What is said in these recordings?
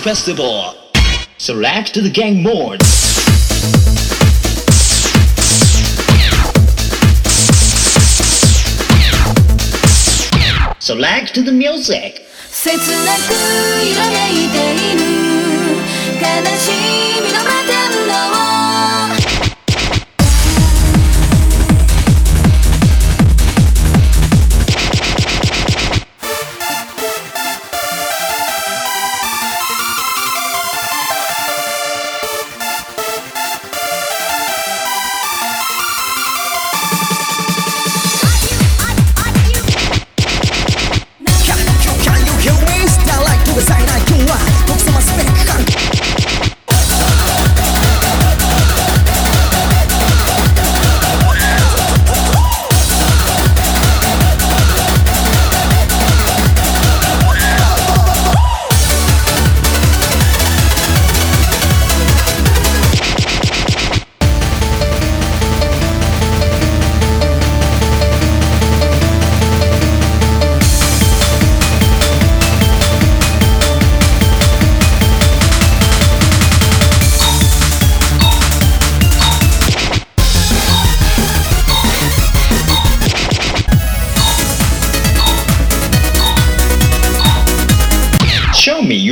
Festival Festival. Select the game mode. Select the music. 切なく揺らめいている悲しみの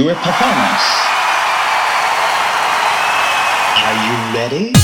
your performance. Are you ready?